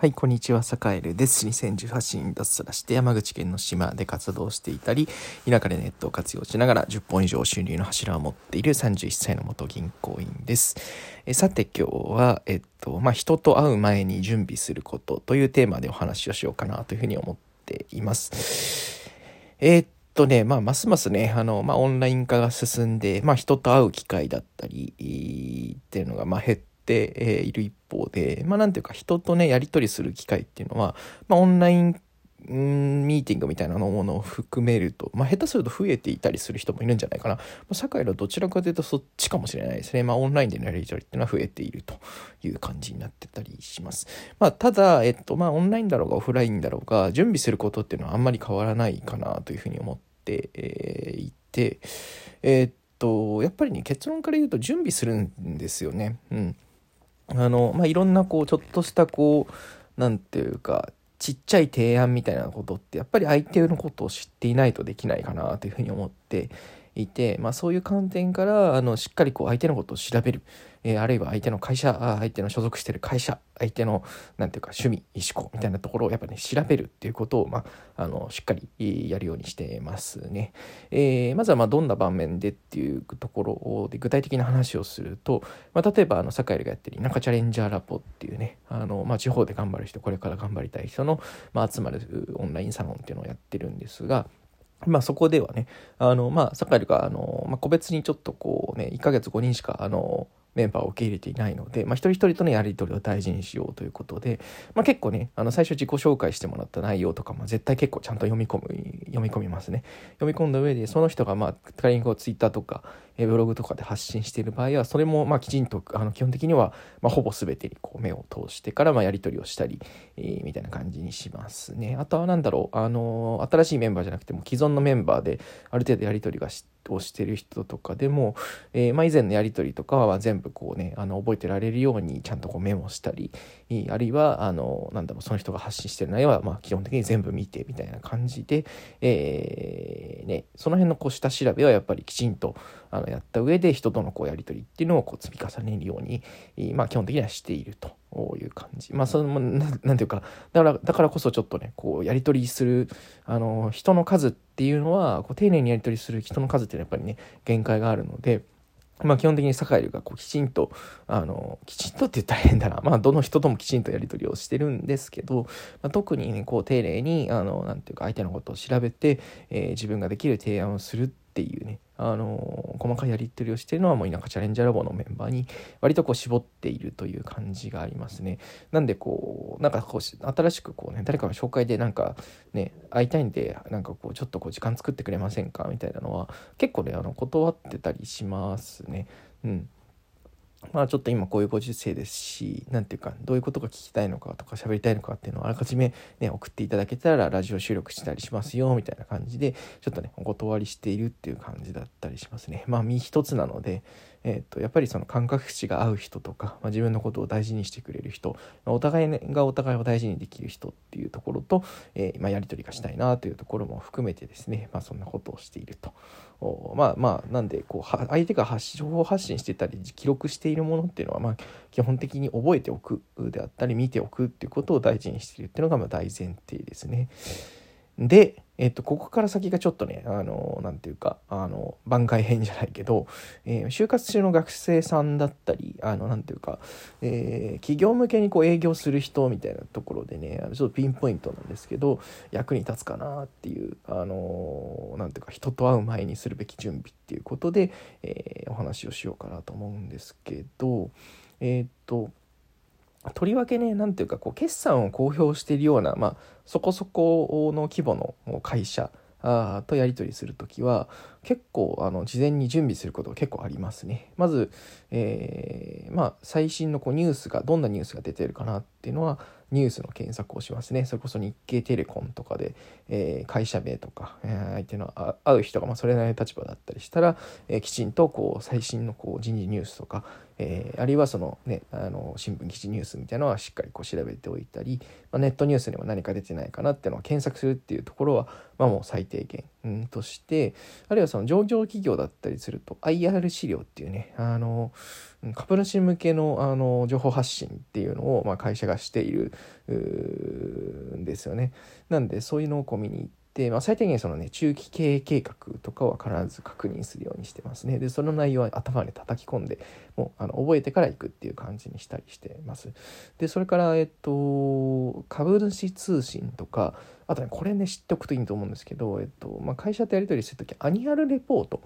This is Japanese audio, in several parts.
はい、こんにちは、サカエルです。2018年脱サラして山口県の島で活動していたり、田舎でネットを活用しながら10本以上収入の柱を持っている31歳の元銀行員です。えさて今日は、えっと、まあ、人と会う前に準備することというテーマでお話をしようかなというふうに思っています。え、っとね、まあ、ますますね、あの、まあ、オンライン化が進んで、まあ、人と会う機会だったり、っていうのが、まあ、減って、ている一方で、まあなんていうか人とね、やり取りする機会っていうのは、まあオンラインミーティングみたいなものを含めると、まあ、下手すると増えていたりする人もいるんじゃないかな。まあ、社会はどちらかというとそっちかもしれないですね。まあ、オンラインでのやり取りっていうのは増えているという感じになってたりします。まあ、ただ、えっと、まあ、オンラインだろうがオフラインだろうが、準備することっていうのはあんまり変わらないかなというふうに思って、いて、え、っと、やっぱりね、結論から言うと準備するんですよね。うん。あの、まあ、いろんなこう、ちょっとしたこう、何ていうか、ちっちゃい提案みたいなことってやっぱり相手のことを知っていないとできないかなというふうに思っていて、まあ、そういう観点からあのしっかりこう相手のことを調べる、えー、あるいは相手の会社相手の所属してる会社相手のなんていうか趣味意思考みたいなところをやっぱ、ね、調べるっていうことを、まあ、あのしっかりやるようにしてますね。えー、まずはまどんな場面でっていうところで具体的な話をすると、まあ、例えばあの酒井がやってる田舎チャレンジャーラボっていうねあの、ま、地方で頑張る人これから頑張りたい人の、ま、集まるオンラインサロンっていうのをやってるんですが。まあそこではね、あの、まあ、酒井が、あの、まあ、個別にちょっとこうね、1ヶ月5人しか、あの、メンバーを受け入れていないので、まあ、一人一人とのやり取りを大事にしようということで、まあ、結構ねあの最初自己紹介してもらった内容とかも絶対結構ちゃんと読み込む読み込みますね。読み込んだ上でその人がまあ仮にこうツイッターとかブログとかで発信している場合はそれもまあきちんとあの基本的にはまあほぼ全てにこう目を通してからまあやり取りをしたり、えー、みたいな感じにしますね。あとは何だろうあの新しいメンバーじゃなくても既存のメンバーである程度やり取りがしをしてる人とかでも、えー、まあ、以前のやり取りとかは全部こうねあの覚えてられるようにちゃんとこうメモしたりあるいはあのなんだろうその人が発信してる内容はまあ基本的に全部見てみたいな感じで、えー、ね、その辺のこう下調べはやっぱりきちんとあのやった上で人とのこうやり取りっていうのをこう積み重ねるように、まあ、基本的にはしているという感じ。まあ、その、なんていうか、だから、だからこそちょっとね、こう、やり取りする、あの、人の数っていうのは、こう、丁寧にやり取りする人の数っていうのはやっぱりね、限界があるので、まあ、基本的にサカエルがこうきちんと、あの、きちんとって言ったら変だな。まあ、どの人ともきちんとやり取りをしてるんですけど、まあ、特にね、こう、丁寧に、あの、なんていうか、相手のことを調べて、えー、自分ができる提案をするっていうね、あの細かいやり取りをしてるのはもう田舎チャレンジャーラボのメンバーに割とこう絞っているという感じがありますね。なんでこうなんかこう新しくこうね誰かの紹介でなんかね会いたいんでなんかこうちょっとこう時間作ってくれませんか？みたいなのは結構ねあの断ってたりしますね。うん。まあちょっと今こういうご時世ですし、何ていうか、どういうことが聞きたいのかとか喋りたいのかっていうのをあらかじめね、送っていただけたらラジオ収録したりしますよ、みたいな感じで、ちょっとね、お断りしているっていう感じだったりしますね。まあ身一つなので、えー、とやっぱりその感覚値が合う人とか、まあ、自分のことを大事にしてくれる人、お互いがお互いを大事にできる人っていうところと、えー、まあ、やり取りがしたいなというところも含めてですね、まあ、そんなことをしていると。まあまあなんでこう相手が発情報発信してたり記録しているものっていうのはまあ基本的に覚えておくであったり見ておくっていうことを大事にしているっていうのがまあ大前提ですね。で、えっと、ここから先がちょっとね、あの、なんていうか、あの、番外編じゃないけど、えー、就活中の学生さんだったり、あの、なんていうか、えー、企業向けにこう営業する人みたいなところでね、ちょっとピンポイントなんですけど、役に立つかなっていう、あの、なんていうか、人と会う前にするべき準備っていうことで、えー、お話をしようかなと思うんですけど、えっと、とりわけね、なんていうか、こう、決算を公表しているような、まあ、そこそこの規模の会社あとやり取りするときは、結構、あの、事前に準備することが結構ありますね。まず、えー、まあ、最新のこうニュースが、どんなニュースが出てるかなっていうのは、ニュースの検索をしますね。それこそ日経テレコンとかで、えー、会社名とか、えー、相手の会う人がまあそれなりの立場だったりしたら、えー、きちんとこう最新のこう人事ニュースとか、えー、あるいはそのね、あの新聞記事ニュースみたいなのはしっかりこう調べておいたり、まあ、ネットニュースにも何か出てないかなっていうのを検索するっていうところは、まあ、もう最低限んとしてあるいはその上場企業だったりすると IR 資料っていうねあの株主向けのあの情報発信っていうのを、まあ、会社がしているんですよね。なんでそういうのをこう見に行で、まあ、最低限そのね中期経営計画とかは必ず確認するようにしてますね。でその内容は頭に叩き込んでもうあの覚えてから行くっていう感じにしたりしてます。でそれからえっと株主通信とかあとねこれね知っておくといいと思うんですけど、えっとまあ、会社とやり取りする時アニュアルレポート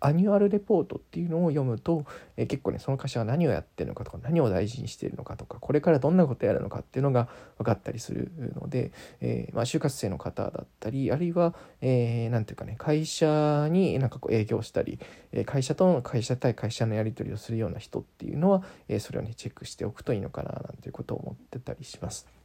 アニュアルレポートっていうのを読むと、えー、結構ねその会社が何をやってるのかとか何を大事にしているのかとかこれからどんなことやるのかっていうのが分かったりするので、えー、まあ、就活生の方だったりあるいは何、えー、ていうかね会社になんかこう営業したり会社との会社対会社のやり取りをするような人っていうのは、えそれをねチェックしておくといいのかななんていうことを思ってたりします。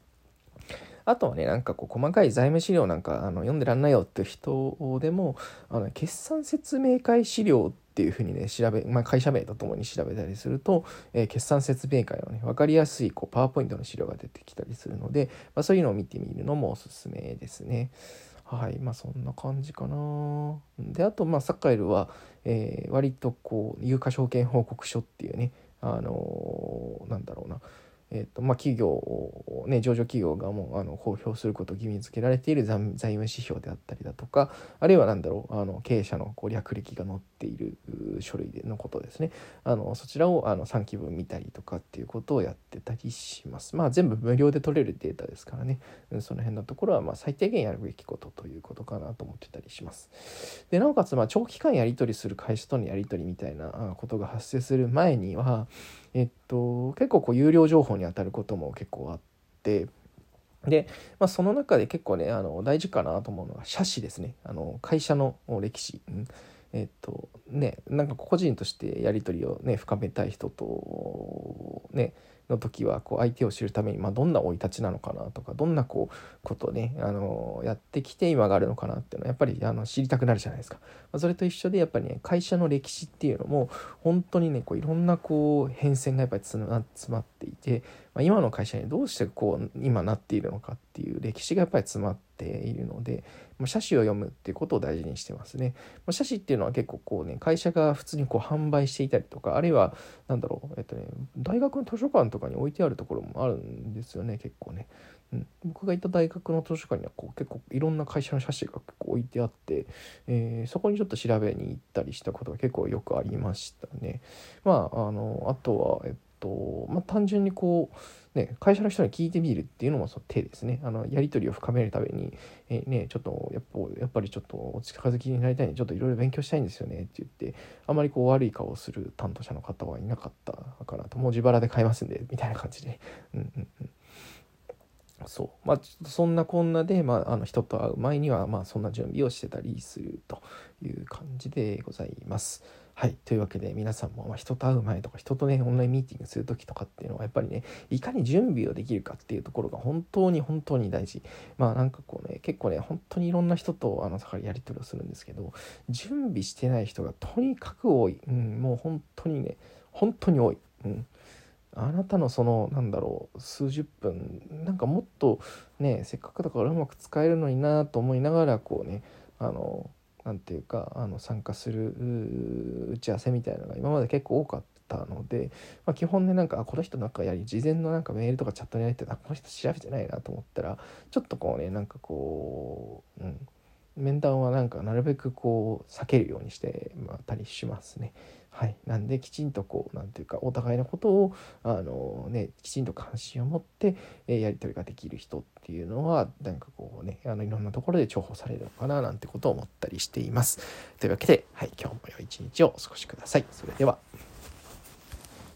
あとはね、なんかこう細かい財務資料なんかあの読んでらんないよって人でも、あの決算説明会資料っていうふうにね、調べ、まあ、会社名とともに調べたりすると、えー、決算説明会のね、分かりやすいこうパワーポイントの資料が出てきたりするので、まあ、そういうのを見てみるのもおすすめですね。はい、まあそんな感じかな。で、あと、まあ、サッカエルは、えー、割とこう、有価証券報告書っていうね、あのー、なんだろうな、えーとまあ、企業をね、上場企業がもうあの公表することを義務付けられている財務指標であったりだとかあるいは何だろうあの経営者のこう略歴が載っている書類でのことですね。あのそちらをあの3期分見たりとかっていうことをやってたりします。まあ全部無料で取れるデータですからね。その辺のところはま最低限やるべきことということかなと思ってたりします。でなおかつま長期間やり取りする会社とのやり取りみたいなことが発生する前にはえっと、結構こう有料情報にあたることも結構あってで、まあ、その中で結構ねあの大事かなと思うのが社史ですね。あの会社の歴史、うん、えっとねなんか個人としてやり取りをね深めたい人とねの時はこう相手を知るために、まあ、どんな生い立ちなのかなとかどんなこうことをねあのやってきて今があるのかなっていうのはやっぱりあの知りたくなるじゃないですか、まあ、それと一緒でやっぱりね会社の歴史っていうのも本当にねこういろんなこう変遷がやっぱり詰まっていて、まあ、今の会社にどうしてこう今なっているのかっていう歴史がやっぱり詰まっているので、まあ、写真を読むっていうことを大事にしてますね。まあ、写真っていうのは結構こうね会社が普通にこう販売していたりとかあるいは何だろうえっとね大学の図書館とかに置いてあるところもあるんですよね結構ね。うん、僕が行った大学の図書館にはこう結構いろんな会社の写真が結構置いてあって、えー、そこにちょっと調べに行ったりしたことが結構よくありましたね。まああのあとはえっとまあ単純にこうね、会社の人に聞いてみるっていうのもその手ですね。あの、やり取りを深めるために、えー、ね、ちょっと、やっぱ、やっぱりちょっとお近づきになりたいんで、ちょっといろいろ勉強したいんですよねって言って、あまりこう悪い顔をする担当者の方はいなかったかなと、もう自腹で買いますんで、みたいな感じで。うんうんうん。そうまあちょっとそんなこんなで、まあ、あの人と会う前にはまあそんな準備をしてたりするという感じでございます。はい。というわけで皆さんも、ま人と会う前とか人とね、オンラインミーティングする時とかっていうのはやっぱりね、いかに準備をできるかっていうところが本当に本当に大事。まあなんかこうね、結構ね、本当にいろんな人とあの、やり取りをするんですけど、準備してない人がとにかく多い。うん、もう本当にね、本当に多い。うん。あなたのそのなんだろう数十分なんかもっとねせっかくだからうまく使えるのになと思いながらこうねあの何て言うかあの参加する打ち合わせみたいなのが今まで結構多かったので、まあ、基本ねなんかこの人なんかやり事前のなんかメールとかチャットにやりてあこの人調べてないなと思ったらちょっとこうねなんかこううん面談はなんかなるべくこう避けるようにしてたりしますね。はい、なんできちんとこう何て言うかお互いのことをあの、ね、きちんと関心を持って、え、やり取りができる人っていうのは何かこうねあのいろんなところで重宝されるのかななんてことを思ったりしています。というわけで、はい、今日も良い一日をお過ごしください。それでは